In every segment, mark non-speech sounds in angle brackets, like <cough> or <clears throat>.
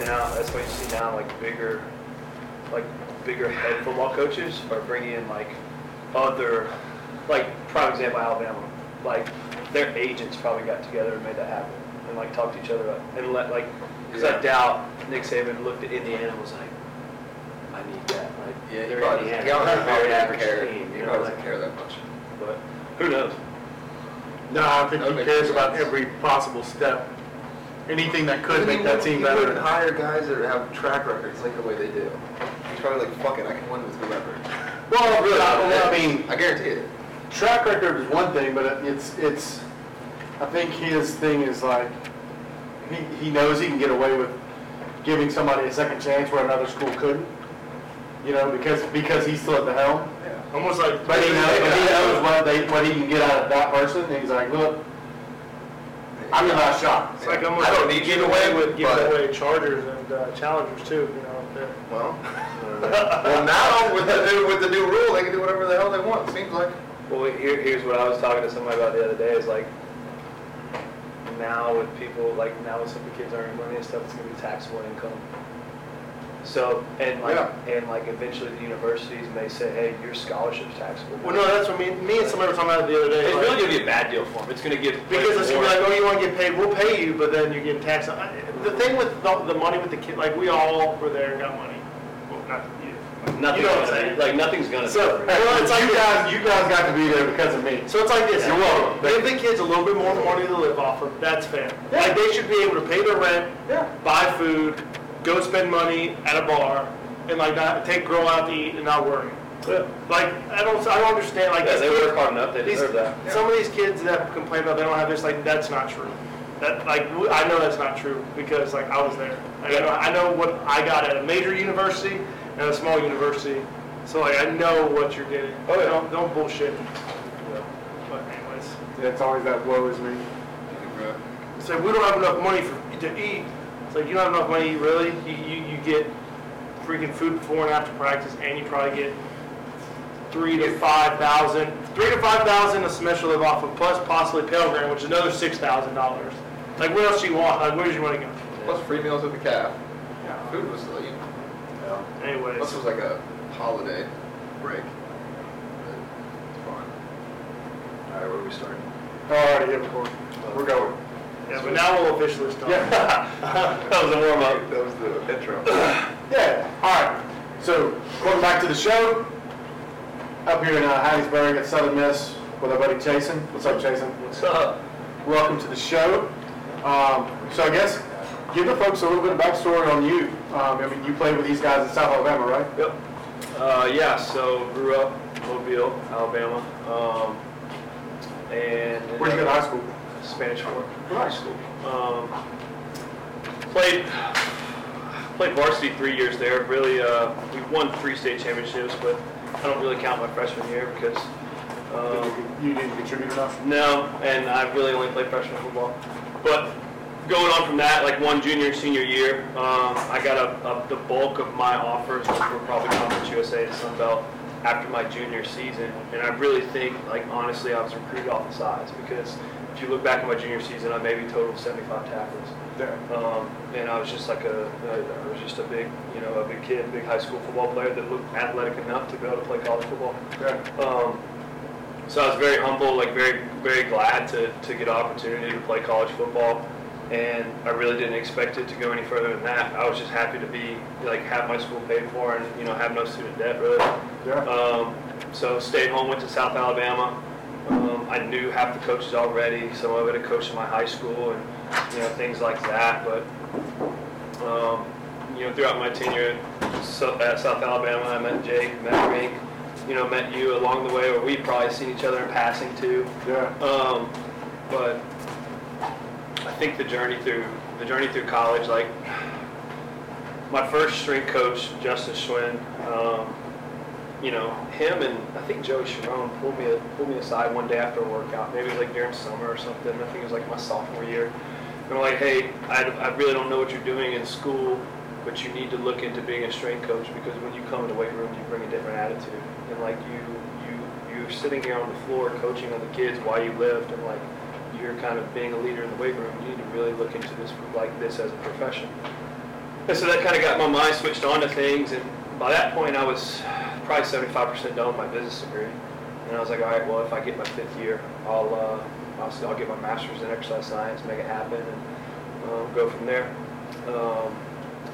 now, that's why you see now like bigger, like bigger head football coaches are bringing in like other, like prime example Alabama, like their agents probably got together and made that happen and like talked to each other about- and let like, because I doubt Nick Saban looked at Indiana and was like, I need that. Like Yeah, he they're probably, Indiana, he don't they're a probably very doesn't average care, team. he You know, probably like, doesn't care that much. but who knows? No, I think That he cares sense. about every possible step. Anything that could make that team He better. wouldn't hire guys that have track records like the way they do. He's probably like, fuck it, I can win with whoever. Well, really, I mean, I guarantee it. track record is one thing, but it's, it's, I think his thing is like, he, he knows he can get away with giving somebody a second chance where another school couldn't. You know, because, because he's still at the helm. Almost like. But he knows, but he knows what they, what he can get out of that person, and he's like, look, I'm your last shot. It's like almost I don't like need you giving to away win, with giving but- away Chargers and uh, Challengers too. You know, they're- Well, well now with the new, with the new rule, they can do whatever the hell they want, it seems like. Well, here, here's what I was talking to somebody about the other day, is like, now with people, like, now with some of the kids earning money and stuff, it's gonna be taxable income. So, and like, and like eventually the universities may say, hey, your scholarship's taxable. well, no, that's what me, me and somebody were talking about it the other day. It's like- really gonna be a bad deal for them, it's gonna give. Because it's gonna be like, oh, you wanna get paid, we'll pay you, but then you're getting taxed. I- The thing with the, the money with the kid, like, we all were there and got money. Well, not you. Nothing's You know what I'm gonna, saying? like, nothing's gonna. So- Well, it's like you guys, you guys got to be there because of me. So it's like this, You're welcome. give the kids a little bit more money to live off of, that's fair. Like, they should be able to pay their rent, Yeah. buy food, go spend money at a bar, and like not take, girl out to eat and not worry. Like, I don't, I don't understand, like. Yeah, they kids- work hard enough, they these- deserve that. Some of these kids that complain about they don't have this, like, that's not true. That, like, I know that's not true, because like, I was there. I know, I know what I got at a major university and a small university, so like, I know what you're getting. Oh, yeah. Don't, don't bullshit. But anyways, It's always that woe is me. it's like, we don't have enough money for, to eat. It's like, you don't have enough money, really? You, you, you get freaking food before and after practice, and you probably get three to five thousand, three to five thousand a semester to live off of, plus possibly Pell Grant, which is another six thousand dollars. Like, what else do you want? Like, where does your money go? Plus free meals at the calf. Yeah. Food was, you Anyways, Plus it was like a holiday break. It's fine. All right, where are we starting? Alrighty, yeah, we're, we're going. Yeah, but now we'll officially start. <laughs> That was a warm up. That was the intro. <clears throat> Yeah, alright. So, going back to the show, up here in uh, Hattiesburg at Southern Miss with our buddy Jason. What's up, Jason? What's up? Welcome to the show. Um, so I guess, give the folks a little bit of backstory on you. Um, I mean, you played with these guys in South Alabama, right? Yep. Uh, yeah, so grew up Mobile, Alabama. Um, and. Where'd you go to high school? Spanish Fort High School. Um, played played varsity three years there. Really, uh, we won three state championships, but I don't really count my freshman year because um, You didn't contribute enough? no, and I really only played freshman football. But going on from that, like one junior and senior year, um, I got a, a, the bulk of my offers were probably Conference USA and Sun Belt after my junior season. And I really think, like honestly, I was recruited off the size because you look back at my junior season, I maybe totaled 75 tackles. Yeah. Um, and I was just like a, I was just a big, you know, a big kid, big high school football player that looked athletic enough to be able to play college football. Yeah. Um, so I was very humble, like very, very glad to, to get an opportunity to play college football. And I really didn't expect it to go any further than that. I was just happy to be, like, have my school paid for and, you know, have no student debt, really. Yeah. Um, so stayed home, went to South Alabama. I knew half the coaches already. Some of it had coached in my high school and you know things like that. But um, you know, throughout my tenure at at South Alabama, I met Jake, met Rink, you know, met you along the way, or we'd probably seen each other in passing too. Yeah. Um, but I think the journey through the journey through college, like my first strength coach, Justin Schwinn, um, you know, him and I think Joey Sharon pulled me pulled me aside one day after a workout. Maybe it was like during summer or something. I think it was like my sophomore year. And we're like, hey, I, I really don't know what you're doing in school, but you need to look into being a strength coach because when you come in the weight room, you bring a different attitude. And like you you you're sitting here on the floor coaching other kids while you lift, and like you're kind of being a leader in the weight room. You need to really look into this like this as a profession. And so that kind of got my mind switched on to things, and by that point, I was probably seventy-five percent done with my business degree. And I was like, all right, well, if I get my fifth year, I'll, uh, I'll, I'll get my master's in exercise science, make it happen, and, um, go from there. Um,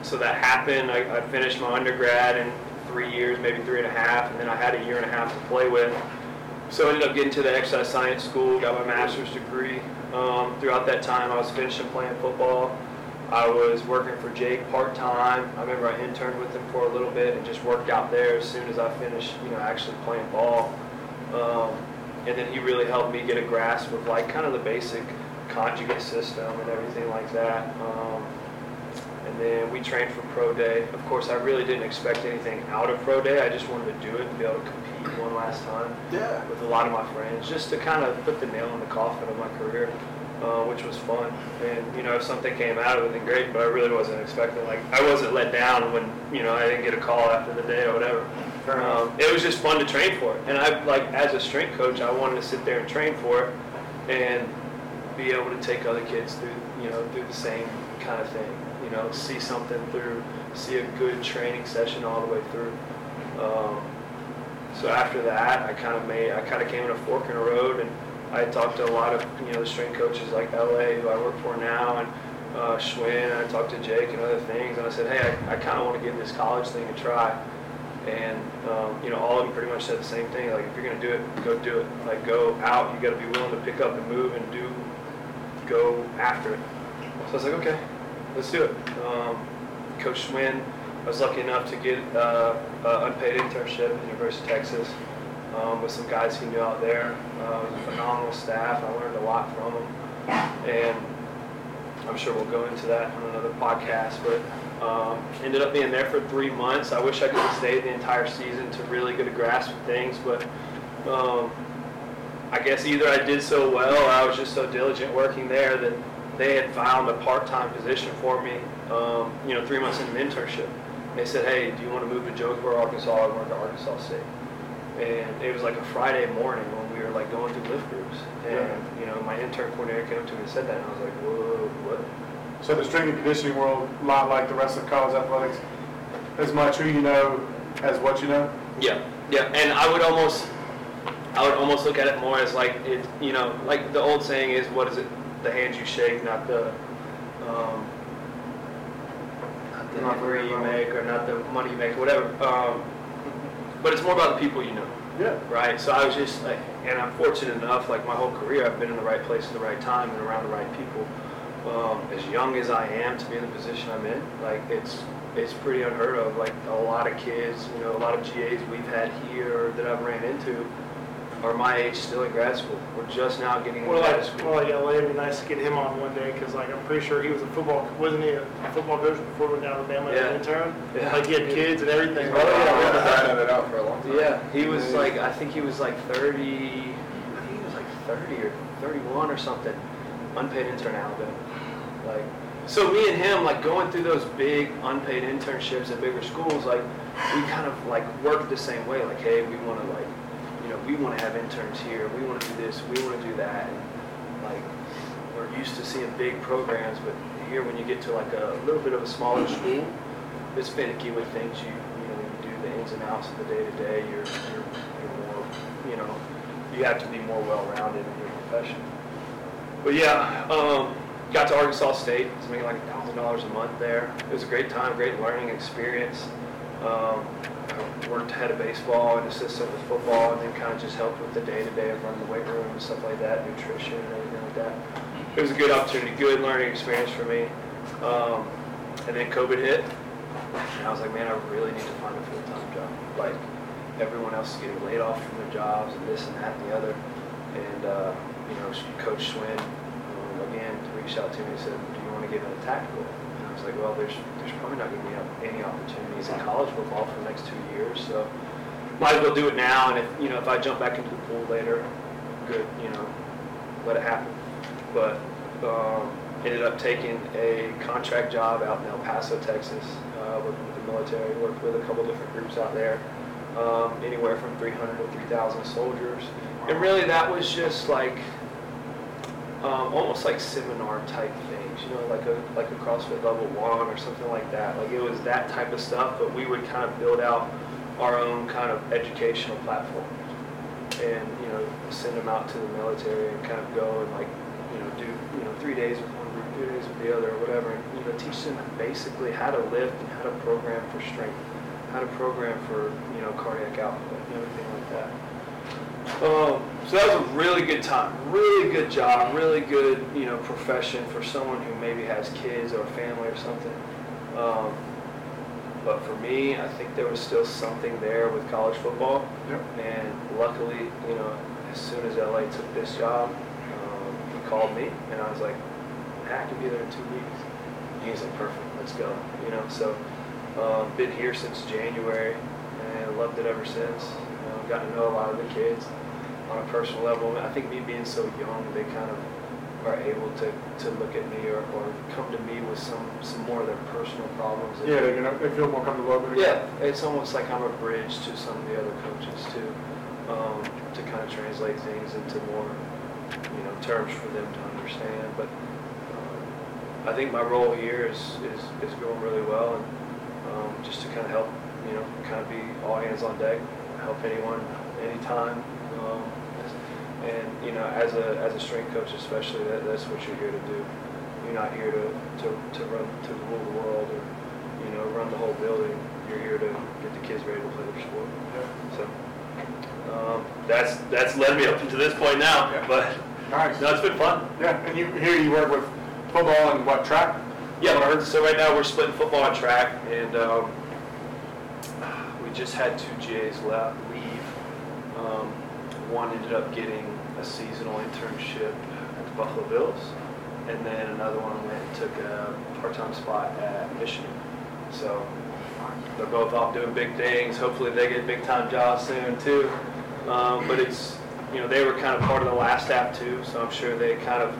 so that happened, I, I finished my undergrad in three years, maybe three and a half, and then I had a year and a half to play with. So I ended up getting to the exercise science school, got my master's degree. Um, throughout that time, I was finishing playing football. I was working for Jake part-time. I remember I interned with him for a little bit and just worked out there as soon as I finished, you know, actually playing ball. Um, and then he really helped me get a grasp of like kind of the basic conjugate system and everything like that. Um, and then we trained for pro day. Of course, I really didn't expect anything out of pro day. I just wanted to do it and be able to compete one last time Yeah. with a lot of my friends, just to kind of put the nail in the coffin of my career, uh, which was fun. And you know, if something came out of it, then great. But I really wasn't expecting. Like, I wasn't let down when you know I didn't get a call after the day or whatever. Um, it was just fun to train for it. And I like as a strength coach, I wanted to sit there and train for it and be able to take other kids through you know through the same kind of thing. You know, see something through, see a good training session all the way through. Um, so after that, I kind of made, I kind of came in a fork in the road, and I talked to a lot of, you know, the strength coaches like LA, who I work for now, and uh, Schwinn, I talked to Jake and other things, and I said, hey, I, I kind of want to give this college thing a try. And, um, you know, all of them pretty much said the same thing, like, if you're going to do it, go do it. Like, go out, you got to be willing to pick up and move and do, go after it. So I was like, okay, let's do it. Um, Coach Schwinn, I was lucky enough to get uh, an unpaid internship at the University of Texas um, with some guys he knew out there. Uh, it was a phenomenal staff. I learned a lot from them. And I'm sure we'll go into that on another podcast, but um, ended up being there for three months. I wish I could have stayed the entire season to really get a grasp of things, but um, I guess either I did so well or I was just so diligent working there that they had found a part-time position for me, um, you know, three months into internship. They said, hey, do you want to move to Jonesboro, Arkansas, or work at Arkansas State? And it was like a Friday morning when we were like going through lift groups. And, you know, my intern coordinator came up to me and said that, and I was like, whoa, what? So the strength and conditioning world, a lot like the rest of college athletics, as much who you know as what you know? Yeah, yeah, and I would almost, I would almost look at it more as like it, you know, like the old saying is, what is it? The hands you shake, not the, um, not the Not degree you make or not the money you make, whatever. Um, but it's more about the people you know, Yeah. right? So I was just like, and I'm fortunate enough, like my whole career, I've been in the right place at the right time and around the right people. Um, as young as I am to be in the position I'm in, like it's it's pretty unheard of. Like a lot of kids, you know, a lot of GAs we've had here that I've ran into are my age still in grad school. We're just now getting into Well, grad like, school. well, like LA, it'd be nice to get him on one day, because like, I'm pretty sure he was a football, wasn't he a football coach before he went down to Alabama as Yeah. an intern? Yeah. Like, he had kids and everything. Oh, yeah, we've been grinding it out for a long time. Yeah, he was like, I think he was like 30, I think he was like 30 or 31 or something, unpaid intern in Alabama. Like, so me and him, like going through those big unpaid internships at bigger schools, like we kind of like worked the same way. Like, hey, we want to like, you know, we want to have interns here. We want to do this. We want to do that. And like, we're used to seeing big programs, but here when you get to like a little bit of a smaller school, it's finicky with things. You you know when you do the ins and outs of the day to day. You're you're you're more you know you have to be more well rounded in your profession. But yeah, um, got to Arkansas State. Was making like a thousand dollars a month there. It was a great time, great learning experience. Um, I worked head of baseball and assistant with football, and then kind of just helped with the day to day of running the weight room and stuff like that, nutrition and everything like that. It was a good opportunity, good learning experience for me. Um, and then COVID hit, and I was like, man, I really need to find a full-time job. Like, everyone else is getting laid off from their jobs and this and that and the other. And, uh, you know, Coach Schwinn, um, again, reached out to me and said, do you want to get into tactical? Like, well, there's, there's probably not going to be any opportunities in college football for the next two years, so might as well do it now. And if, you know, if I jump back into the pool later, good, you know, let it happen. But, um, ended up taking a contract job out in El Paso, Texas, uh, working with the military, worked with a couple different groups out there, um, anywhere from 300 to 3,000 soldiers. And really that was just like, um, almost like seminar type things, you know, like a like a CrossFit level one or something like that. Like it was that type of stuff, but we would kind of build out our own kind of educational platform, and you know, send them out to the military and kind of go and like, you know, do you know three days with one group, three days with the other, or whatever, and you know, teach them basically how to lift and how to program for strength, how to program for you know cardiac output, and everything like that. Um, so that was a really good time, really good job, really good, you know, profession for someone who maybe has kids or a family or something. Um, but for me, I think there was still something there with college football. Yep. And luckily, you know, as soon as LA took this job, um, he called me and I was like, I can be there in two weeks. And he's like, perfect, let's go. You know, so um, been here since January and loved it ever since. You know, got to know a lot of the kids on a personal level. I think me being so young, they kind of are able to, to look at me or, or come to me with some, some more of their personal problems. Yeah, they, can- they feel more comfortable opening. yeah, it's almost like I'm a bridge to some of the other coaches too, um, to kind of translate things into more, you know, terms for them to understand. But um, I think my role here is, is, is going really well, and um, just to kind of help, you know, kind of be all hands on deck, help anyone, anytime. Um, and you know, as a as a strength coach, especially, that, that's what you're here to do. You're not here to, to, to run to rule the world or you know run the whole building. You're here to get the kids ready to play their sport. Yeah. So um, that's that's led me up to this point now. Yeah. But Nice. no, it's been fun. Yeah, and you, here you work with football and what, track? Yeah, so right now we're splitting football and track, and um, we just had two GAs left leave. Um, one ended up getting a seasonal internship at the Buffalo Bills, and then another one went and took a part-time spot at Michigan. So they're both off doing big things. Hopefully they get big-time jobs soon too. Um, but it's, you know, they were kind of part of the last staff too, so I'm sure they kind of,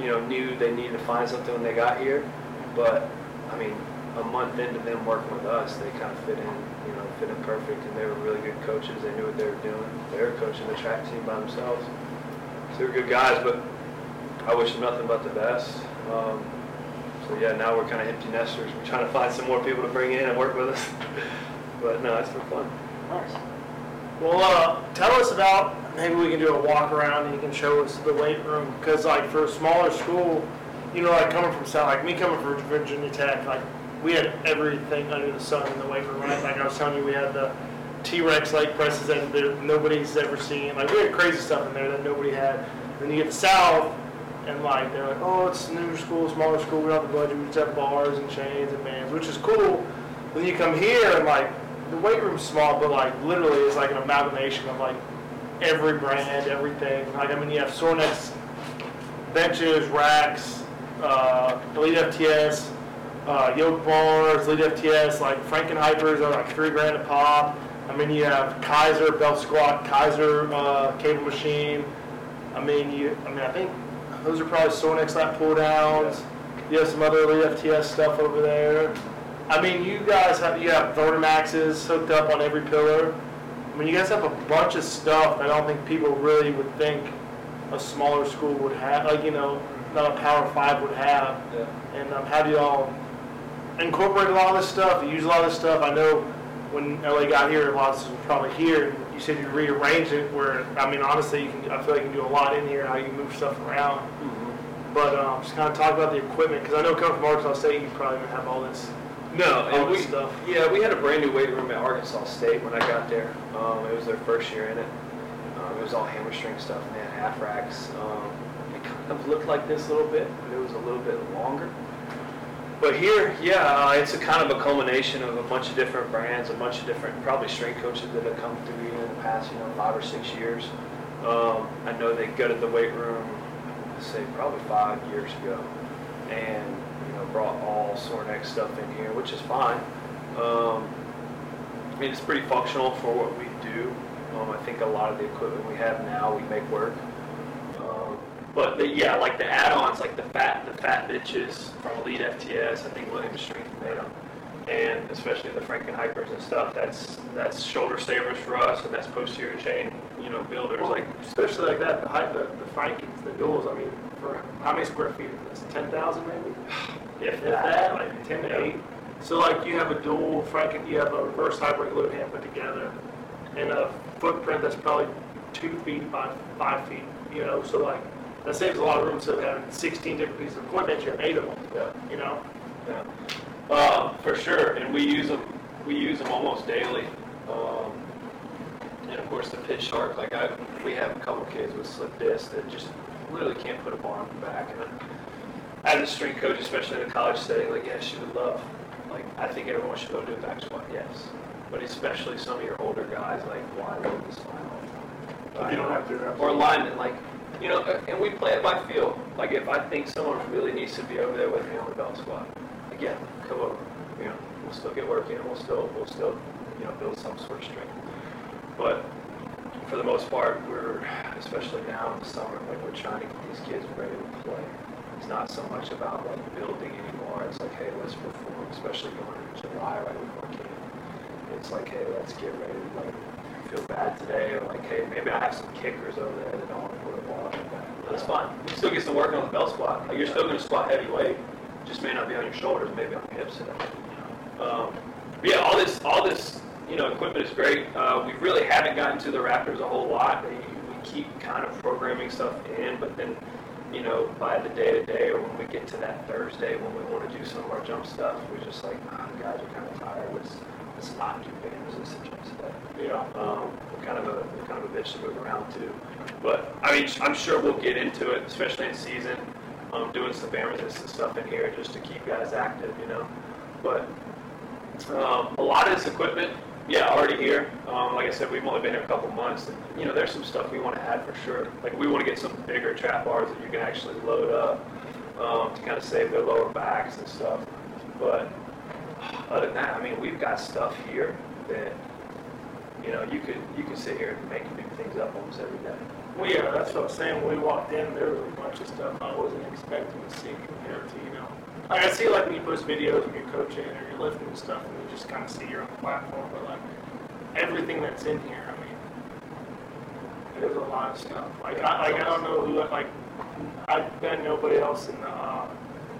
you know, knew they needed to find something when they got here. But, I mean, a month into them working with us, they kind of fit in, you know, fit in perfect, and they were really good coaches. They knew what they were doing. They were coaching the track team by themselves. So they were good guys, but I wish them nothing but the best. Um, so yeah, now we're kind of empty nesters. We're trying to find some more people to bring in and work with us. <laughs> but no, it's been fun. Nice. Well, uh, tell us about, maybe we can do a walk around and you can show us the weight room. Because like for a smaller school, you know, like coming from South, like me coming from Virginia Tech, like we had everything under the sun in the weight room, right? Like I was telling you, we had the T-Rex leg presses that nobody's ever seen. Like we had crazy stuff in there that nobody had. Then you get the South and like they're like, oh, it's a new school, smaller school, we don't have the budget, we just have bars and chains and bands, which is cool. Then you come here and like the weight room's small, but like literally it's like an amalgamation of like every brand, everything. Like I mean, you have Sorinex benches, racks, uh, Elite FTS, uh, yoke bars, Elite FTS, like Frankenhypers are like three grand a pop. I mean, you have Keiser belt squat, Keiser uh, cable machine. I mean, you. I mean, I think those are probably Sorinex lat pull downs. You have some other FTS stuff over there. I mean, you guys have you have Vertimaxes hooked up on every pillar. I mean, you guys have a bunch of stuff that I don't think people really would think a smaller school would have, like you know, not a Power Five would have. Yeah. And um, how do y'all incorporate a lot of this stuff? Use a lot of this stuff. I know when LA got here, a lot of this was probably here. You said you rearranged it. Where I mean, honestly, you can. I feel like you can do a lot in here. How you move stuff around. But um, just kind of talk about the equipment because I know coming from Arkansas State, you probably didn't have all this. No, all and we, stuff. yeah, we had a brand new weight room at Arkansas State when I got there. Um, it was their first year in it. Um, it was all hamstring stuff, and they had half racks. Um, it kind of looked like this a little bit, but it was a little bit longer. But here, yeah, it's a kind of a culmination of a bunch of different brands, a bunch of different, probably strength coaches that have come through in the past, you know, five or six years. Um, I know they gutted the weight room, say, probably five years ago, and you know, brought all Sorinex stuff in here, which is fine. Um, I mean, it's pretty functional for what we do. Um, I think a lot of the equipment we have now, we make work. But the, yeah, like the add-ons, like the fat, the fat bitches from Elite FTS, I think William Strength made them, and especially the Frankenhypers and stuff. That's that's shoulder savers for us, and that's posterior chain, you know, builders. Like especially like that, the height, the, the Frankens, the duels. I mean, for, how many square feet is this, ten thousand maybe? <sighs> If If that, like ten to eight. So like you have a dual Franken, you have a reverse hyper glute ham put together and a footprint that's probably two feet by five feet, you know, so like, that saves a lot of room, so having sixteen different pieces of equipment, you have eight of them, Yeah. you know? Yeah. Uh, for sure, and we use them, we use them almost daily. Um, and of course, the Pit Shark, like I, we have a couple kids with slip discs that just literally can't put a bar on their back. And as a strength coach, especially in a college setting, like, yes, you would love, like, I think everyone should go do a back squat, yes. But especially some of your older guys, like, why would this line? You don't have to. Or linemen, like, you know, and we play it by feel. Like, if I think someone really needs to be over there with me on the belt squat, again, come over. You know, we'll still get working, and we'll still, we'll still, you know, build some sort of strength. But for the most part, we're, especially now in the summer, like, we're trying to get these kids ready to play. It's not so much about like building anymore. It's like, hey, let's perform, especially going into July right before camp. It's like, hey, let's get ready. Like, feel bad today, or like, hey, maybe I have some kickers over there that don't want to put a ball on their back. That's fine. You still get to work on the belt squat. Like, you're still going to squat heavy weight. Just may not be on your shoulders, maybe on your hips. Um, but yeah, all this, all this, you know, equipment is great. Uh, we really haven't gotten to the Raptors a whole lot. We keep kind of programming stuff in, but then, you know, by the day to day, or when we get to that Thursday when we want to do some of our jump stuff, we're just like, the guys are kind of tired. Let's, let's not do banners and sit-ups today. Yeah. Um, we're kind of a, kind of a bitch to move around too. But, I mean, I'm sure we'll get into it, especially in season, um, doing some band resistance stuff in here just to keep guys active, you know? But, um, a lot of this equipment, yeah, already here. Um, like I said, we've only been here a couple months. And, you know, there's some stuff we want to add for sure. Like, we want to get some bigger trap bars that you can actually load up, um, to kind of save their lower backs and stuff. But, other than that, I mean, we've got stuff here that, you know, you could, you could sit here and make new things up almost every day. Well, yeah, that's what I'm saying. When we walked in, there was a bunch of stuff I wasn't expecting to see compared to, you know. Like I see like when you post videos when you're coaching or you're lifting and stuff, and you just kind of see your own platform. But like everything that's in here, I mean, there's a lot of stuff. Like I, like I don't know who like I bet nobody else in the uh,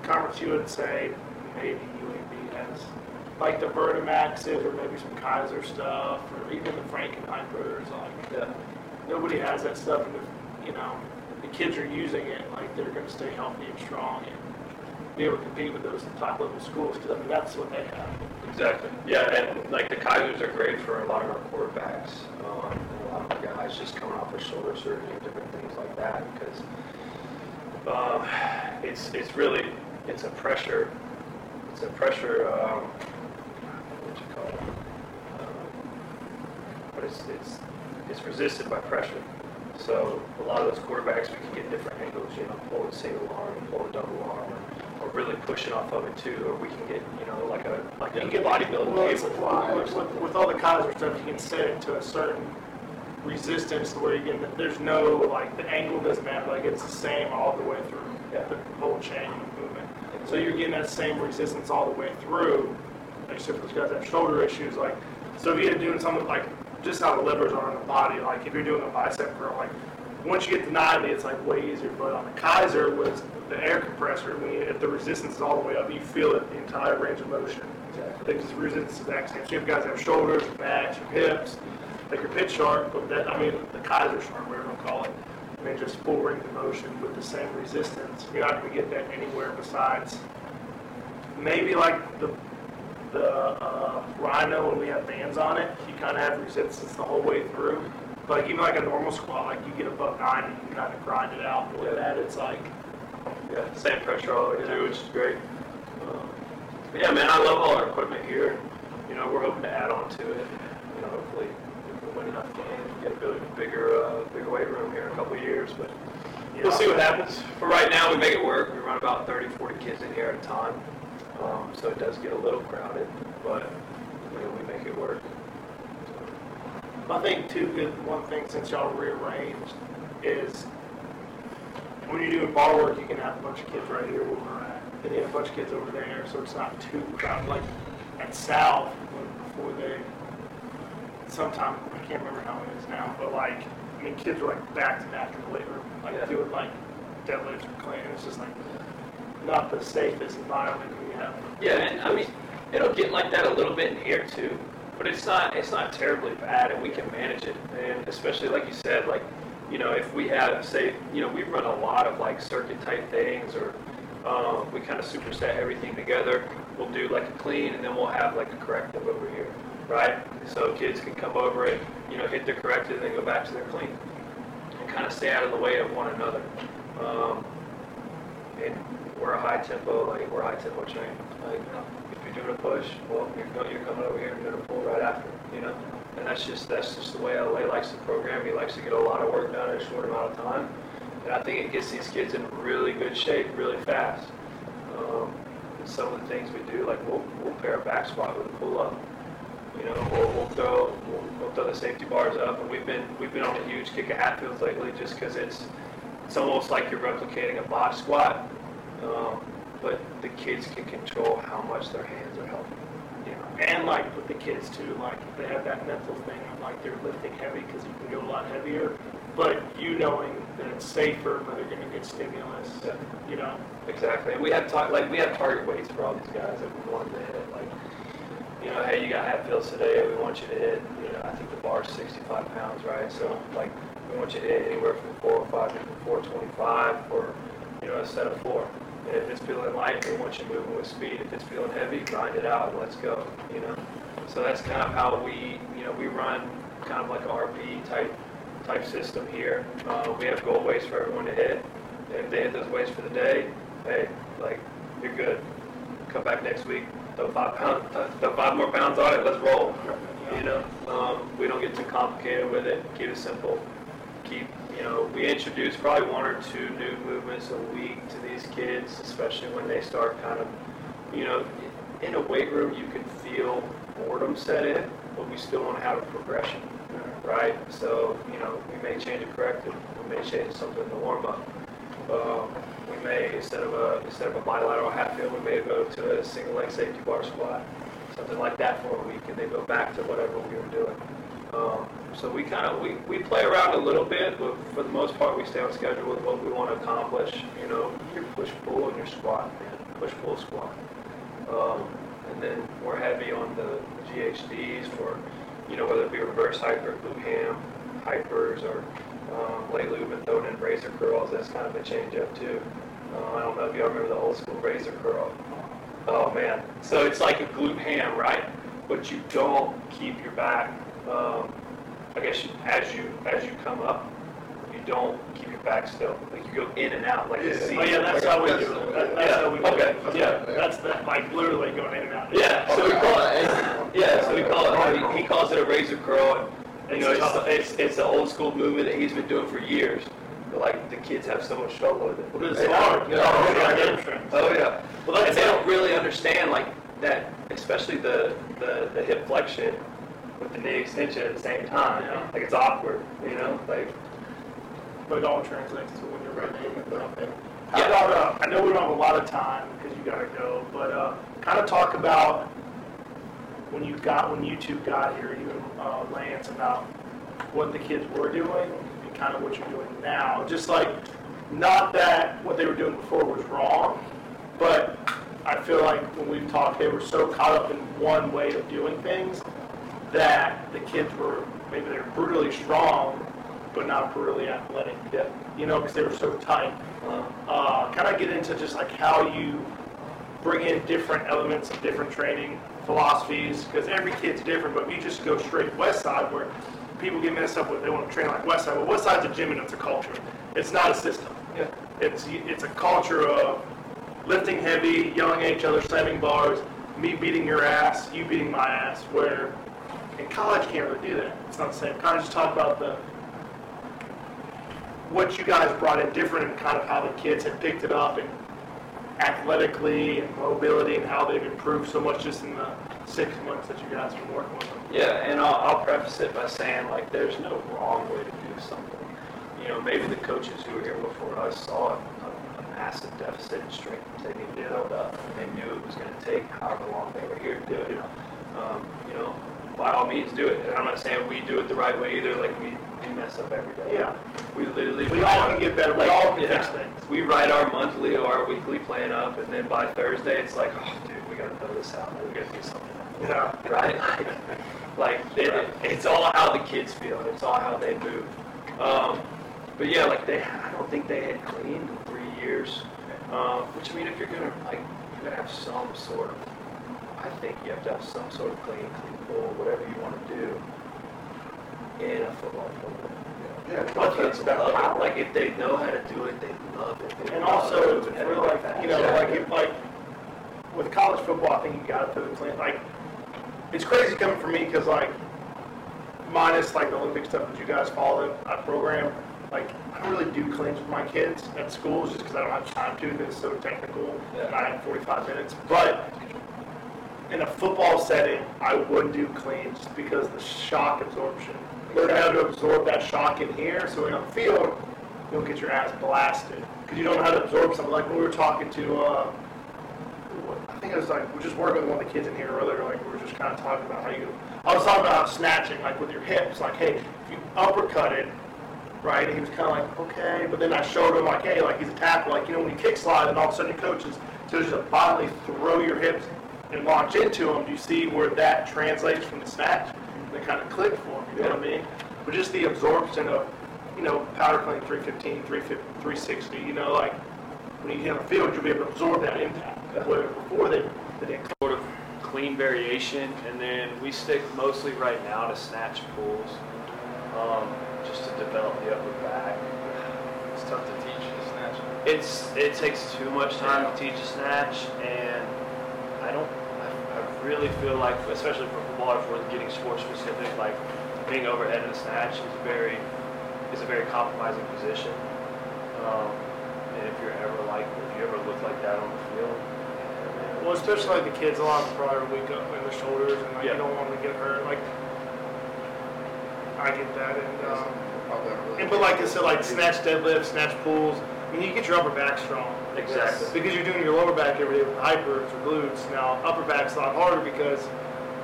conference you would say maybe UAB has like the Vertimaxes or maybe some Kaiser stuff or even the Frankenhypers like Yeah. nobody has that stuff, and if, you know, the kids are using it, like, they're gonna stay healthy and strong and be able to compete with those top level schools, because I mean, that's what they have. Exactly. Yeah, and like the Keisers are great for a lot of our quarterbacks, um, a lot of our guys just coming off of shoulder surgery and different things like that because um, it's it's really it's a pressure it's a pressure um, what you call it um, but it's it's it's resisted by pressure. So a lot of those quarterbacks we can get different angles, you know, pull a single arm, pull a double arm, or, or really pushing off of it too, or we can get you know like a like a bodybuilding Well, cable fly or with, something. with, with all the Keiser stuff, you can set it to a certain resistance to where you get, there's no, like, the angle doesn't matter, like, it's the same all the way through Yeah. the whole chain movement. So you're getting that same resistance all the way through, like, so if those guys that have shoulder issues, like, so if you're doing something like, just how the liver's are on the body, like, if you're doing a bicep curl, like, once you get to 90, it's like way easier, but on the Keiser was the air compressor, when you, if the resistance is all the way up, you feel it the entire range of motion. Exactly. Because the resistance is the same. So you have guys that have shoulders, your backs, your hips, like your Pit Shark, but that, I mean, the Keiser shark, whatever you call it. I mean, just full range of motion with the same resistance. You're not gonna get that anywhere besides maybe like the, the, uh, Rhino when we have bands on it, you kinda have resistance the whole way through. But even like a normal squat, like you get above nine, you can kinda grind it out. But with that, it's like, Yeah, same pressure all the way through, which is great. Um, but yeah, man, I love all our equipment here. You know, we're hoping to add on to it. You know, hopefully, if we win enough games, get a bigger, bigger, uh, bigger weight room here in a couple of years. But we'll see what happens. For right now, we make it work. We run about 30, 40 kids in here at a time. Um, so it does get a little crowded, but you know, we make it work. I think too, good, one thing since y'all rearranged is when you're doing bar work, you can have a bunch of kids right here where we're at, and you have a bunch of kids over there, so it's not too crowded. Like at South, when, before they, sometime, I can't remember how it is now, but like, I mean, kids were like back to back in the weight room, like Yeah. doing like deadlift or clean. It's just like not the safest environment have. Yeah, and I mean, it'll get like that a little bit in here too, but it's not, it's not terribly bad and we can manage it. And especially like you said, like, you know, if we have, say, you know, we run a lot of like circuit type things or, um, we kind of superset everything together. We'll do like a clean and then we'll have like a corrective over here, right? So kids can come over it, you know, hit their corrective and then go back to their clean and kind of stay out of the way of one another. Um, and we're a high tempo, like we're high tempo train. Like if you're doing a push, well, you're you're coming over here and doing a pull right after, you know. And that's just that's just the way LA likes to program. He likes to get a lot of work done in a short amount of time, and I think it gets these kids in really good shape really fast. Um, and some of the things we do, like we'll we'll pair a back squat with a pull up. You know, we'll, we'll throw we'll, we'll throw the safety bars up, and we've been we've been on a huge kick of Hatfields lately just because it's it's almost like you're replicating a box squat, um, but the kids can control how much their hands are helping. You know, and like with the kids too, like they have that mental thing of like they're lifting heavy because you can go a lot heavier, but you knowing that it's safer, but they're gonna get stimulus, Yeah. you know. Exactly. And we have tar- like we have target weights for all these guys that we want them to hit. Like, you know, hey, you got half Hatfields today. We want you to hit. You know, I think the bar's 65 pounds, right? So like, we want you to hit anywhere from 405 to 425 for, you know, a set of four. And if it's feeling light, we want you moving with speed. If it's feeling heavy, grind it out let's go. You know. So that's kind of how we, you know, we run kind of like a RP type type system here. Uh, we have goal weights for everyone to hit. And if they hit those weights for the day, hey, like, you're good. Come back next week, throw five pounds, throw five more pounds on it, let's roll. You know, um, we don't get too complicated with it, keep it simple. Keep, you know, we introduce probably one or two new movements a week to these kids, especially when they start kind of, you know, in a weight room, you can feel boredom set in, but we still want to have a progression, right? So, you know, we may change a corrective, we may change something in the warm-up. Um, we may, instead of a, instead of a bilateral Hatfield, we may go to a single leg safety bar squat, something like that for a week, and they go back to whatever we were doing. Um, so we kind of, we, we play around a little bit, but for the most part, we stay on schedule with what we want to accomplish, you know, your push-pull and your squat, man, push-pull squat. Um, and then we're heavy on the GHDs for, you know, whether it be reverse hyper, glute ham, hypers, or um, late loop and throwing in razor curls. That's kind of a change up too. Uh, I don't know if y'all remember the old school razor curl. Oh man. So it's like a glute ham, right? But you don't keep your back. Um, I guess you, as you as you come up, you don't keep your back still. Like you go in and out like a Yeah. Oh yeah, that's how we do it. That- That's how we do it. Okay, yeah. That's that, like literally going in and out. Yeah, so we call it, yeah, so we call it, he he calls it a razor curl. and, You know, it's, it's, it's the old school movement that he's been doing for years. But like, the kids have so much trouble with it. But it's hard. Yeah. Oh, yeah, hamstrings. Oh, yeah. Well, that's And they don't really understand like that, especially the, the, the hip flexion with the knee extension at the same time. Yeah. Like, it's awkward, you know, like, But it all translates to when you're ready. How Yeah. about, uh, I know we don't have a lot of time because you gotta go, but, uh, kind of talk about when you got, when you two got here, you and, uh, Lance, about what the kids were doing and kind of what you're doing now. Just like, not that what they were doing before was wrong, but I feel like when we've talked, they were so caught up in one way of doing things that the kids were, maybe they're brutally strong, but not brutally athletic. yeah. You know, because they were so tight. Uh, kind of get into just like how you bring in different elements of different training philosophies, because every kid's different, but if you just go straight west side where people get messed up with, they want to train like west side. Well, west side's a gym and it's a culture. It's not a system. Yeah. It's, it's a culture of lifting heavy, yelling at each other, slamming bars, me beating your ass, you beating my ass, where in college can't really do that. It's not the same. Kind of just talk about the what you guys brought in different and kind of how the kids had picked it up and athletically and mobility and how they've improved so much just in the six months that you guys have been working with them. Yeah, and I'll, I'll preface it by saying, like, there's no wrong way to do something. You know, maybe the coaches who were here before us saw a, massive deficit in strength they needed to build up, and they knew it was going to take however long they were here to do it. Um, you know, by all means, do it. And I'm not saying we do it the right way either. Like, we we mess up every day. Yeah. We literally. We all can get better, we all can yeah. fix things. We write our monthly or our weekly plan up, and then by Thursday, it's like, oh, dude, we gotta throw this out, we gotta do something. Yeah. Right? Like, like it, it's all how the kids feel, it's all how they move. Um, but yeah, like they, I don't think they had cleaned in three years. Um, which I mean, if you're gonna like, you're gonna have some sort of, I think you have to have some sort of clean, clean pool, whatever you want to do in a football program. Yeah, My kids love it. Like if they know how to do it, they love it. They And love also, it. it's really like, you know, like, if, like, with college football, I think you gotta put it clean, like, it's crazy coming from me, because like, minus like the Olympic stuff that you guys follow, I program, like, I don't really do cleans with my kids at schools, just because I don't have time to, because it's so technical, and I have forty-five minutes, but in a football setting, I would do cleans, just because the shock absorption. Learn how to absorb that shock in here, so on the field, you don't get your ass blasted. Because you don't know how to absorb something. Like when we were talking to, uh, I think it was like, we were just working with one of the kids in here earlier, like we were just kind of talking about how you, I was talking about snatching, like with your hips, like, hey, if you uppercut it, right, and he was kind of like, okay, but then I showed him like, hey, like he's a tackle, like, you know, when you kick slide and all of a sudden your coaches, so just to bodily throw your hips and launch into them, do you see where that translates from the snatch? They kind of click for him, you know what I mean? But just the absorption of, you know, powder clean 315, 360, you know, like, when you hit on the field, you'll be able to absorb that impact. Where before they, they didn't. sort of clean variation, and then we stick mostly right now to snatch pulls, um, just to develop the upper back. It's tough to teach the snatch. It's, it takes too much time to teach a snatch, and I don't, I, I really feel like, especially for football, if we're getting sport specific, like being overhead in a snatch is very, is a very compromising position. Um, and if you're ever like, if you ever look like that on the field, man, Well, especially like the kids, a lot of them probably are weak up in the shoulders and like Yeah. you don't want them to get hurt. Like, I get that. And, um, really. and but like I said, like snatch deadlift, snatch pulls, I mean, you get your upper back strong. Exactly. Because you're doing your lower back every day with hypers or glutes. Now, upper back's a lot harder because,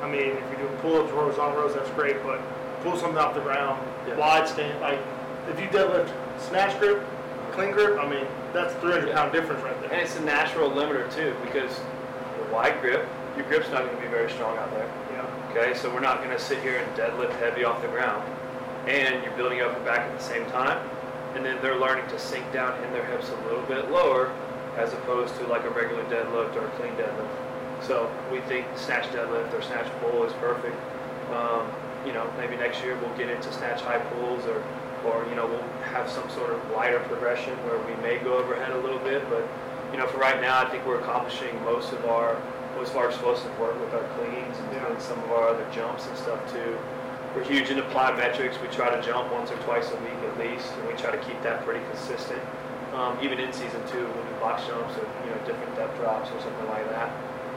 I mean, if you're doing pull-ups, rows on rows, that's great, but pull something off the ground, Yeah. wide stand, like, if you deadlift snatch grip, clean grip, I mean, that's 300 pound difference right there. And it's a natural limiter too, because the wide grip, your grip's not gonna be very strong out there. Yeah. Okay, so we're not gonna sit here and deadlift heavy off the ground. And you're building up your back at the same time. And then they're learning to sink down in their hips a little bit lower as opposed to like a regular deadlift or a clean deadlift. So we think snatch deadlift or snatch pull is perfect. Um, you know, maybe next year we'll get into snatch high pulls or, or, you know, we'll have some sort of lighter progression where we may go overhead a little bit, but, you know, for right now, I think we're accomplishing most of our, most of our explosive work with our cleans and Yeah. doing some of our other jumps and stuff too. We're huge into plyometrics. We try to jump once or twice a week at least, and we try to keep that pretty consistent. Um, even in season two, we'll do box jumps or, you know, different depth drops or something like that.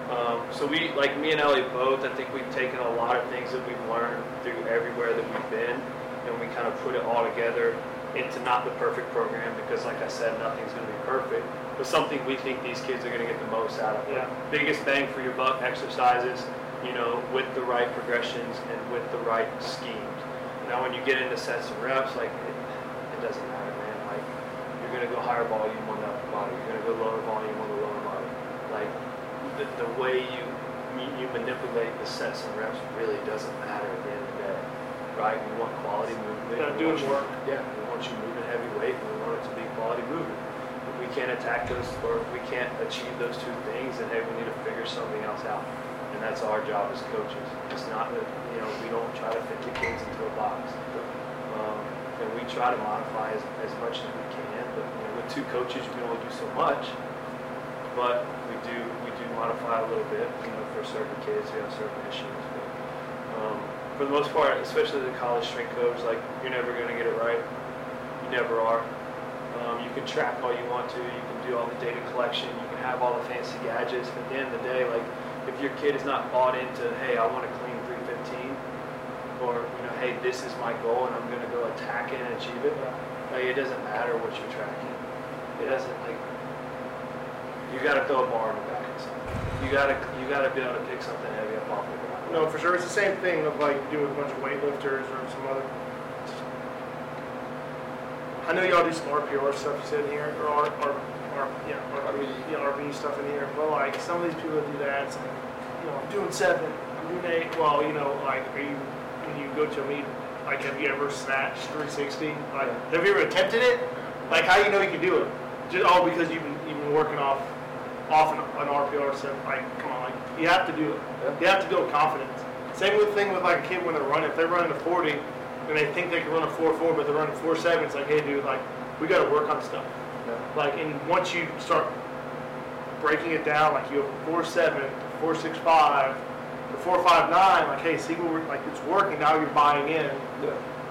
Um, so we, like me and LA both, I think we've taken a lot of things that we've learned through everywhere that we've been, and we kind of put it all together into not the perfect program, because like I said, nothing's gonna be perfect, but something we think these kids are gonna get the most out of. Yeah. Biggest bang for your buck exercises, you know, with the right progressions and with the right schemes. Now, when you get into sets and reps, like, it, it doesn't matter, you're gonna go higher volume on the upper body, you're gonna go lower volume on the lower body. Like, the, the way you, you you manipulate the sets and reps really doesn't matter at the end of the day, right? We want quality movement. Doing want you- work. Yeah, we want you moving heavy weight, and we want it to be quality movement. If we can't attack those, or if we can't achieve those two things, then hey, we need to figure something else out. And that's our job as coaches. It's not that, you know, we don't try to fit the kids into a box. We try to modify as, as much as we can, but you know, with two coaches, you can only do so much. But we do, we do modify a little bit, you know, for certain kids we have certain issues. But, um, for the most part, especially the college strength coach, like, you're never gonna get it right. You never are. Um, you can track all you want to, you can do all the data collection, you can have all the fancy gadgets, but at the end of the day, like, if your kid is not bought into, hey, I wanna clean three fifteen, or, you know, hey, this is my goal and I'm gonna go attack it and achieve it, like, it doesn't matter what you're tracking. It doesn't, like, you gotta throw a bar in the back of something. You gotta, you gotta be able to pick something heavy up off the ground. No, for sure. It's the same thing of like you do with a bunch of weightlifters or some other I know y'all do some RPR stuff, you said here, or R, R, R, yeah, RV, yeah, RV stuff in here, but like, some of these people that do that, it's like, you know, I'm doing seven, I'm doing eight, well, you know, like, are you, when you go to a meet, like, have you ever snatched three sixty? Like, have you ever attempted it? Like, how you know you can do it? Just, all because you've been, you've been working off, off an, an RPR set, like, come on, like, you have to do it. You have to build confidence. Same with thing with like a kid when they're running, if they're running a forty, and they think they can run a four four, but they're running four seven, it's like, hey dude, like, we gotta work on stuff. Like, and once you start breaking it down, like you have four seven, four six five, the four five nine, like, hey, see what we're, like, it's working, now you're buying in,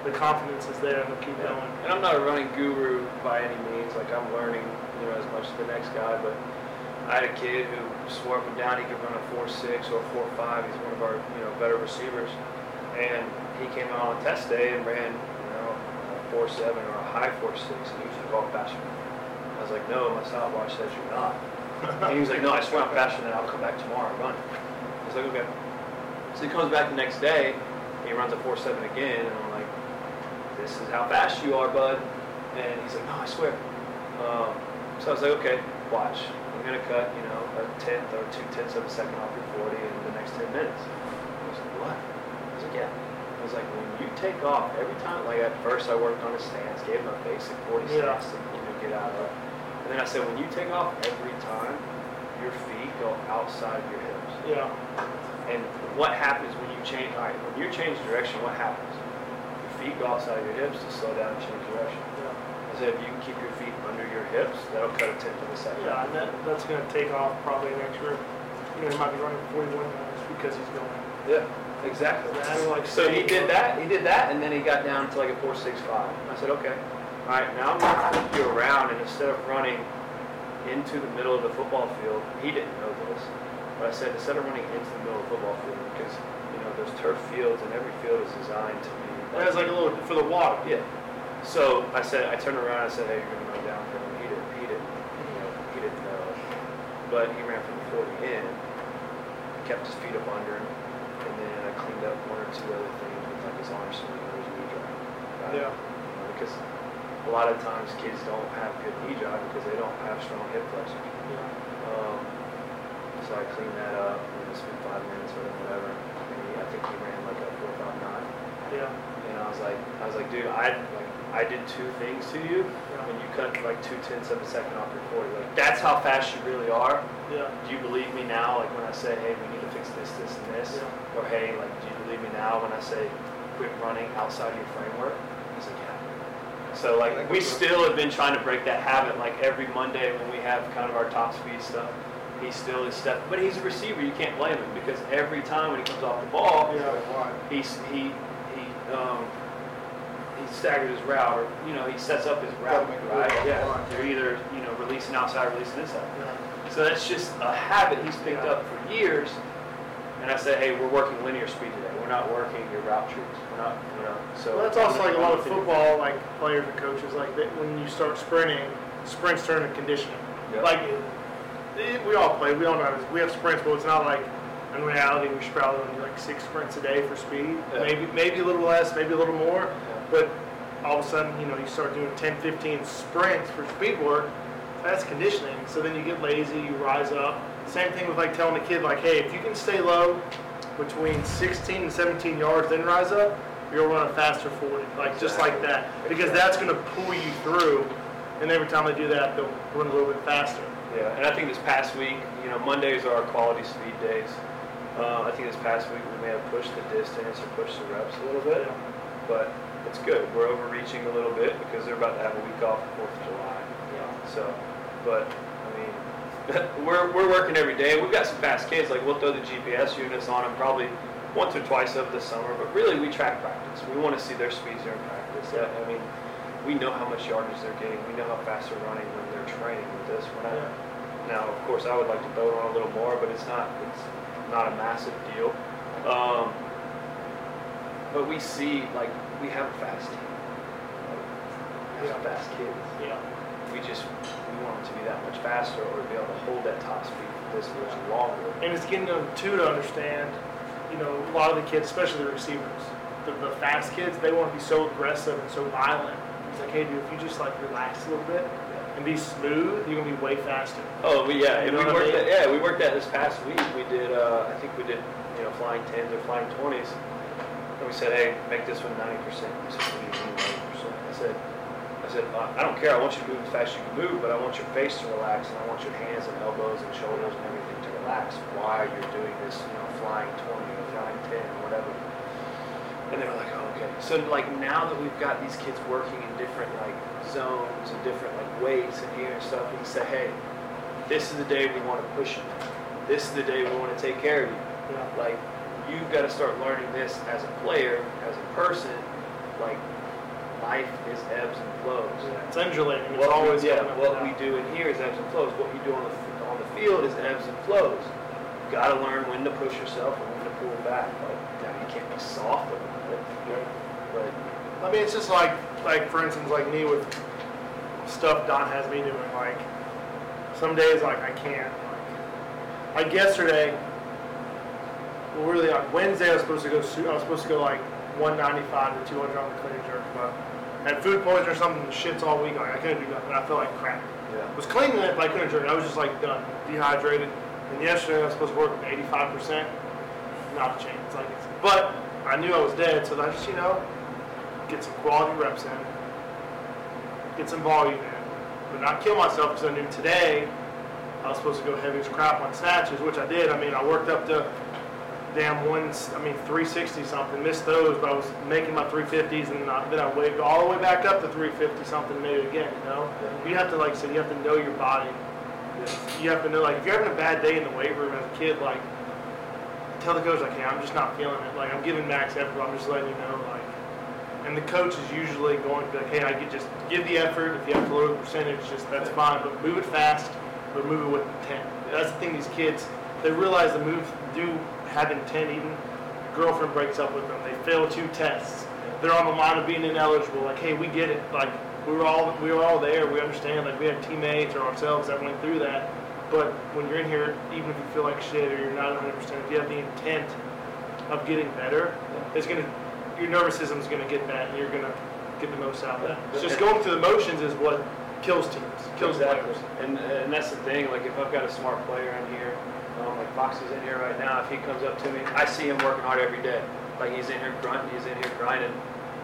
the confidence is there, and they'll keep going. And I'm not a running guru by any means, like I'm learning, you know, as much as the next guy, but I had a kid who swore up and down he could run a four six or a four five. He's one of our, you know, better receivers. And he came out on a test day and ran, you know, a four seven or a high four six, and he was like, oh, faster. I was like, no, my stopwatch says you're not. <laughs> And he was like, no, I swear I'm faster than that. I'll come back tomorrow and run. I was like, okay. So he comes back the next day, and he runs a four seven again, and I'm like, this is how fast you are, bud. And he's like, no, I swear. Um, so I was like, okay, watch. I'm gonna cut, you know, a tenth or two tenths of a second off your 40 in the next 10 minutes. I was like, what? I was like, yeah. I was like, when you take off, every time, like at first I worked on his stance, gave him a basic 40 Yeah. stance to you know, get out of. And then I said, when you take off every time, your feet go outside of your hips. Yeah, And what happens when you change, all right, when you change direction, what happens? Your feet go outside of your hips to slow down and change direction. yeah. I said, if you can keep your feet under your hips, that'll cut a tenth of a second. Yeah, and that, that's gonna take off probably next year. You know, he might be running forty-one miles because he's going. Yeah, exactly. Like So he did that, he did that, and then he got down to like a four six five. I said, okay, all right, now I'm gonna flip you around, and instead of running into the middle of the football field, he didn't know this, but I said, instead of running into the middle of the football field, because, you know, there's turf fields, and every field is designed to be. It has like a little, for the water. Yeah. So I said, I turned around, I said, hey, you're gonna run downhill, and he didn't, he didn't, you know, he didn't know. But he ran from the forty in, kept his feet up under him, and then I cleaned up one or two other things with like his arm swing or his knee drive. right? Yeah. You know, Because a lot of times kids don't have good knee drive because they don't have strong hip flexors. Yeah. So I cleaned that up, and it spent five minutes or whatever, and he, I think he ran like a four five nine. Yeah. And I was like, I was like, dude, I like I did two things to you when you cut like two tenths of a second off your forty. Like that's how fast you really are. Yeah. Do you believe me now? Like when I say, hey, we need to fix this, this, and this, Yeah. or hey, like, do you believe me now when I say, quit running outside your framework? He's like, yeah. So like we still have been trying to break that habit. Like every Monday when we have kind of our top speed stuff, he still is step. But he's a receiver. You can't blame him because every time when he comes off the ball, Yeah. he's he he um he staggered his route or you know he sets up his route Gotta make a right yeah they're either you know releasing outside or releasing inside Yeah. so that's just a habit he's picked Yeah. up for years and I said hey we're working linear speed today we're not working your route trees we're not you know so Well, that's also like a lot of football, like players and coaches, like that when you start sprinting, sprints turn into conditioning. Yeah. Like, we all play, we all know, we have sprints, but it's not like, in reality, we should probably do like six sprints a day for speed. Yeah. Maybe, maybe a little less, maybe a little more, Yeah. but all of a sudden, you know, you start doing 10, 15 sprints for speed work, that's conditioning. So then you get lazy, you rise up. Same thing with like telling a kid, like, hey, if you can stay low between 16 and 17 yards, then rise up, you'll run a faster 40, like just like that. Because that's going to pull you through, and every time they do that, they'll run a little bit faster. Yeah and I think this past week you know Mondays are our quality speed days uh, I think this past week we may have pushed the distance or pushed the reps a little bit but it's good we're overreaching a little bit because they're about to have a week off for Fourth of July Yeah. So, but, I mean, <laughs> we're, we're working every day. We've got some fast kids, like we'll throw the GPS units on them probably once or twice over the summer, but really we track practice. We want to see their speeds during practice. Yeah. I mean, we know how much yardage they're getting. We know how fast they're running when they're training with this. We're not, now, of course, I would like to it on a little more, but it's not, it's not a massive deal. Um, but we see, like, we have a fast team. We have fast kids Yeah. we just we want them to be that much faster or to be able to hold that top speed for this much longer. And it's getting them too to understand, you know, a lot of the kids, especially the receivers, the, the fast kids, they want to be so aggressive and so violent. It's like, hey, dude, if you just like relax a little bit and be smooth, you're gonna be way faster. Oh, we, yeah, You know we what I mean? that, yeah, we worked that this past week. We did, uh, I think we did, you know, flying tens or flying twenties. And we said, hey, make this one ninety percent. He said, what do you mean ninety percent? I said, I said, "Uh, I don't care, I want you to move as fast as you can move, but I want your face to relax and I want your hands and elbows and shoulders and everything to relax while you're doing this, you know, flying twenty or flying ten or whatever. And they were like, oh, okay. So like now that we've got these kids working in different like zones and different like weights and here and stuff, we can say, hey, this is the day we want to push you. This is the day we want to take care of you. Yeah. Like you've got to start learning this as a player, as a person. Like life is ebbs and flows. It's undulating. It's What we- always yeah, what we do in here is ebbs and flows. What we do on the on the field is ebbs and flows. You've got to learn when to push yourself and when to pull back. Like you can't be soft about it. But I mean, it's just like, like for instance, like me with stuff Don has me doing. Like some days, like I can't. Like, like yesterday, well, really on Wednesday, I was supposed to go. I was supposed to go like 195 to 200 on the clean and jerk, but I had food poisoning or something. Shits all week. Like I couldn't do nothing. I felt like crap. yeah. I was cleaning it, but I couldn't drink. I was just like done, dehydrated. And yesterday I was supposed to work with 85%. Not a chance. Like, it's, but I knew I was dead, so I just you know get some quality reps in, get some volume in, but not kill myself because I knew today I was supposed to go heavy as crap on snatches, which I did. I mean, I worked up to damn one, I mean 360 something, missed those, but I was making my 350s, and I, then I waved all the way back up to 350 something, made it again. You know, you have to like I said, you have to know your body. You have to know like if you're having a bad day in the weight room as a kid, like tell the coach like, hey, I'm just not feeling it. Like I'm giving max effort. I'm just letting you know like. And the coach is usually going to be like, hey, I could just give the effort. If you have to lower the percentage, just that's fine. But move it fast, but move it with intent. That's the thing. These kids, they realize the moves do have intent. Even girlfriend breaks up with them. They fail two tests. They're on the line of being ineligible. Like, hey, we get it. Like we were all we were all there. We understand. Like we had teammates or ourselves that went through that. But when you're in here, even if you feel like shit or you're not 100%, if you have the intent of getting better, it's gonna your nervous system is gonna get that, and you're gonna get the most out of it. It's just going through the motions is what kills teams, kills Exactly. players. And, and that's the thing, like if I've got a smart player in here, um, like Foxy's in here right now, if he comes up to me, I see him working hard every day. Like he's in here grunting, he's in here grinding.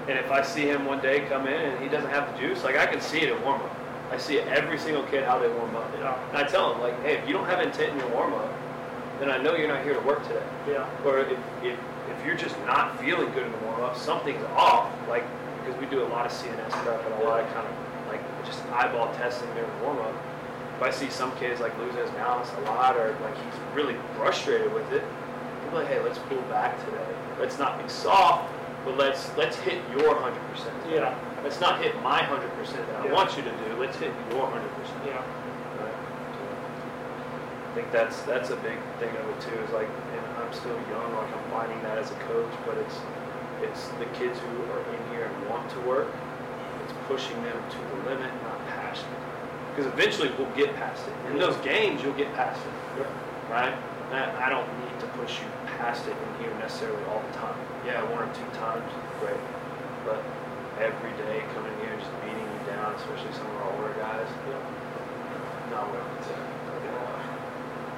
And if I see him one day come in and he doesn't have the juice, like I can see it at warm up. I see every single kid how they warm up. Yeah. And I tell them like, hey, if you don't have intent in your warm up, then I know you're not here to work today. Yeah. Or if, if, if you're just not feeling good in the warm up, something's off. Like because we do a lot of CNS stuff and a lot of kind of like just eyeball testing during the warm up. If I see some kids like losing his balance a lot or like he's really frustrated with it, I'm like, hey, let's pull back today. Let's not be soft, but let's let's hit your hundred percent. Yeah. Let's not hit my hundred percent that I Yeah. want you to do. Let's hit your hundred percent. Yeah. I think that's that's a big thing of it too. Is like, and I'm still young, like I'm finding that as a coach, but it's it's the kids who are in here and want to work. It's pushing them to the limit, not past it. Because eventually we'll get past it. In those games, you'll get past it, right? And I don't need to push you past it in here necessarily all the time. Yeah, one or two times, great. But every day coming here and just beating you down, especially some of our older guys, not what.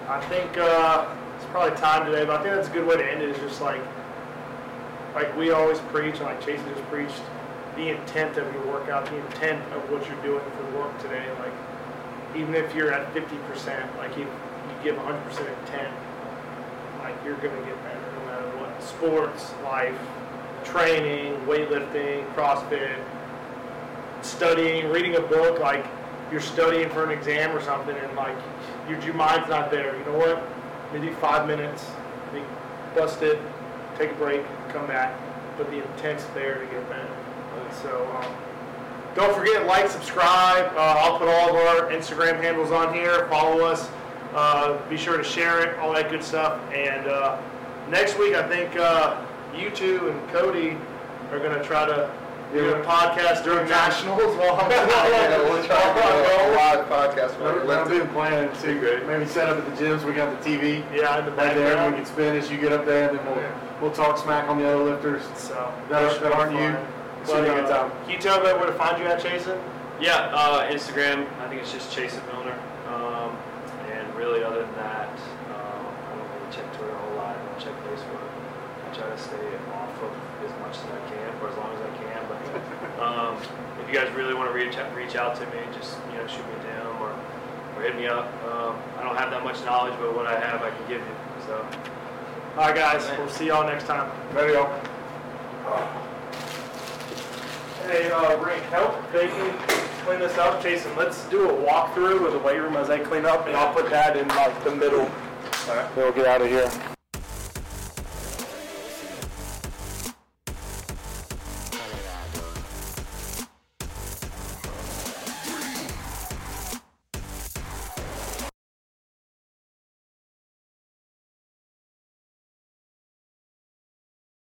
I think uh, it's probably time today, but I think that's a good way to end it. Is just like, like we always preach, and like Chase just preached, the intent of your workout, the intent of what you're doing for work today. Like, even if you're at 50%, like if you give 100% intent, like you're gonna get better no matter what. Sports, life, training, weightlifting, CrossFit, studying, reading a book, like you're studying for an exam or something, and like your, your mind's not there. You know what? Maybe five minutes, maybe bust it, take a break, come back, but the intent's there to get better. So, um, don't forget like, subscribe. Uh, I'll put all of our Instagram handles on here. Follow us. Uh, be sure to share it, all that good stuff. And uh, next week, I think uh, you two and Cody are going to try to do a podcast during nationals while I'm <laughs> Yeah, we'll try to do a live podcast. I've we I've live been planning to maybe set up at the gyms, we got the TV Yeah, in the right there, and we can spin as you get up there, and then we'll, we'll talk smack on the other lifters So that, are- that aren't you. Should be a good But, uh, time. Can you tell everybody where to find you at, Jason? Yeah, uh, Instagram, I think it's just Chase Milner. Um, and really, other than that, um, I don't really check Twitter a whole lot. I don't check Facebook. I try to stay off of as much as I can for as long as I can. But <laughs> um, if you guys really want to reach out, reach out to me, just you know, shoot me a DM or, or hit me up. Um, I don't have that much knowledge, but what I have, I can give you. So, All right, guys, we'll see y'all next time. Ready, y'all? Hey, uh, Rick, help Bacon clean this up. Jason, let's do a walkthrough of the weight room as they clean up, and I'll put that in like the middle. All right. Then we'll get out of here.